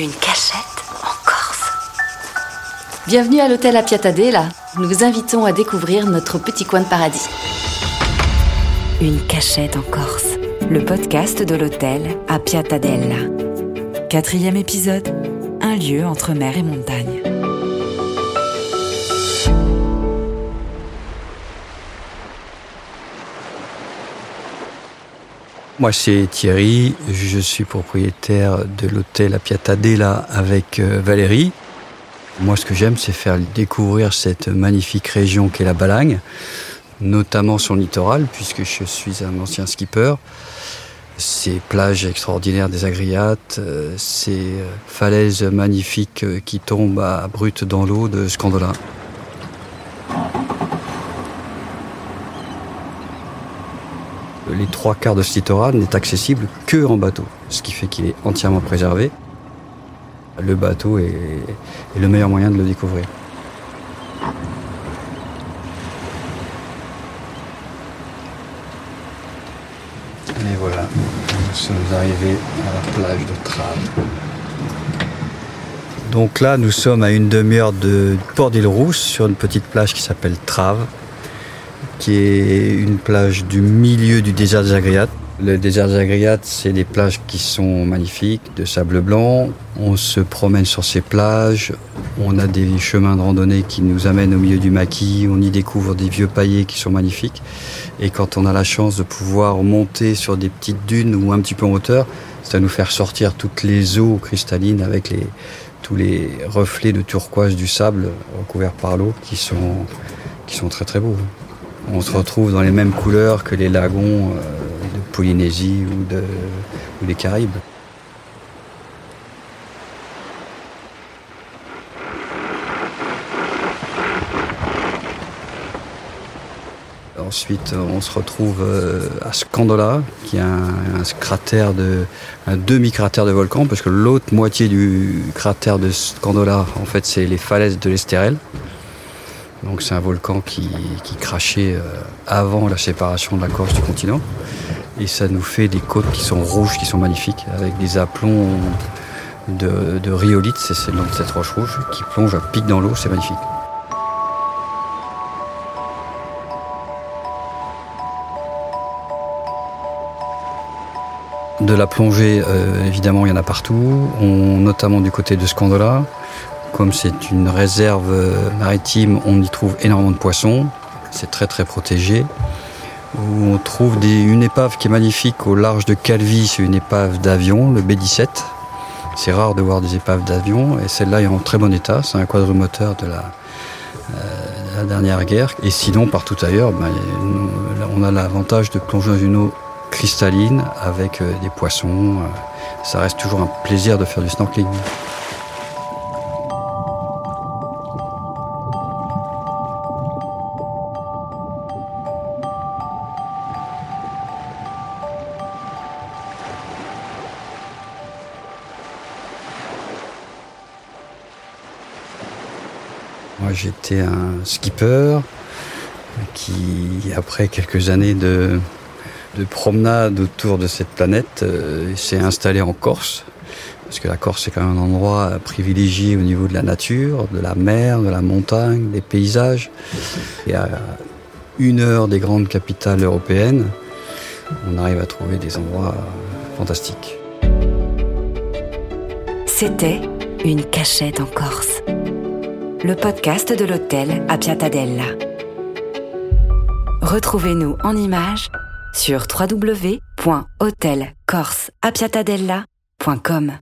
Une cachette en Corse. Bienvenue à l'hôtel à Piatadella. Nous vous invitons à découvrir notre petit coin de paradis. Une cachette en Corse. Le podcast de l'hôtel à Piatadella. Quatrième épisode. Un lieu entre mer et montagne. Moi, c'est Thierry. Je suis propriétaire de l'hôtel à Piatadella avec euh, Valérie. Moi, ce que j'aime, c'est faire découvrir cette magnifique région qu'est la Balagne, notamment son littoral, puisque je suis un ancien skipper. Ces plages extraordinaires des Agriates, euh, ces euh, falaises magnifiques qui tombent à brut dans l'eau de Scandola. Les trois quarts de ce littoral n'est accessible que en bateau, ce qui fait qu'il est entièrement préservé. Le bateau est, le meilleur moyen de le découvrir. Et voilà, nous sommes arrivés à la plage de Trave. Donc là, nous sommes à une demi-heure de Port d'Île-Rousse, sur une petite plage qui s'appelle Trave qui est une plage du milieu du désert des Agriates. Le désert des Agriates, c'est des plages qui sont magnifiques, de sable blanc. On se promène sur ces plages. On a des chemins de randonnée qui nous amènent au milieu du maquis. On y découvre des vieux paillets qui sont magnifiques. Et quand on a la chance de pouvoir monter sur des petites dunes ou un petit peu en hauteur, ça nous faire sortir toutes les eaux cristallines avec tous les reflets de turquoise du sable recouverts par l'eau qui sont, qui sont très très beaux on se retrouve dans les mêmes couleurs que les lagons euh, de Polynésie ou, de, des Caraïbes. Ensuite, on se retrouve euh, à Scandola, qui est un, cratère de, demi-cratère de volcan, parce que l'autre moitié du cratère de Scandola, en fait, c'est les falaises de l'Estérel. Donc c'est un volcan qui, crachait euh, avant la séparation de la Corse du continent. Et ça nous fait des côtes qui sont rouges, qui sont magnifiques, avec des aplombs de, de c'est le nom de cette roche rouge, qui plonge à pic dans l'eau, c'est magnifique. De la plongée, euh, évidemment, il y en a partout, notamment du côté de Scandola. Comme c'est une réserve maritime, on y trouve énormément de poissons. C'est très très protégé. on trouve une épave qui est magnifique au large de Calvi, c'est une épave d'avion, le B-17. C'est rare de voir des épaves d'avion et celle-là est en très bon état. C'est un quadrimoteur de la, euh, dernière guerre. Et sinon, partout ailleurs, ben, on a l'avantage de plonger dans une eau cristalline avec euh, des poissons. Ça reste toujours un plaisir de faire du snorkeling. Moi, j'étais un skipper qui, après quelques années de, promenade autour de cette planète, euh, s'est installé en Corse. Parce que la Corse, c'est quand même un endroit privilégié au niveau de la nature, de la mer, de la montagne, des paysages. Et à une heure des grandes capitales européennes, on arrive à trouver des endroits fantastiques. C'était une cachette en Corse le podcast de l'hôtel à Piatadella. Retrouvez-nous en images sur www.hôtelcorseapiatadella.com.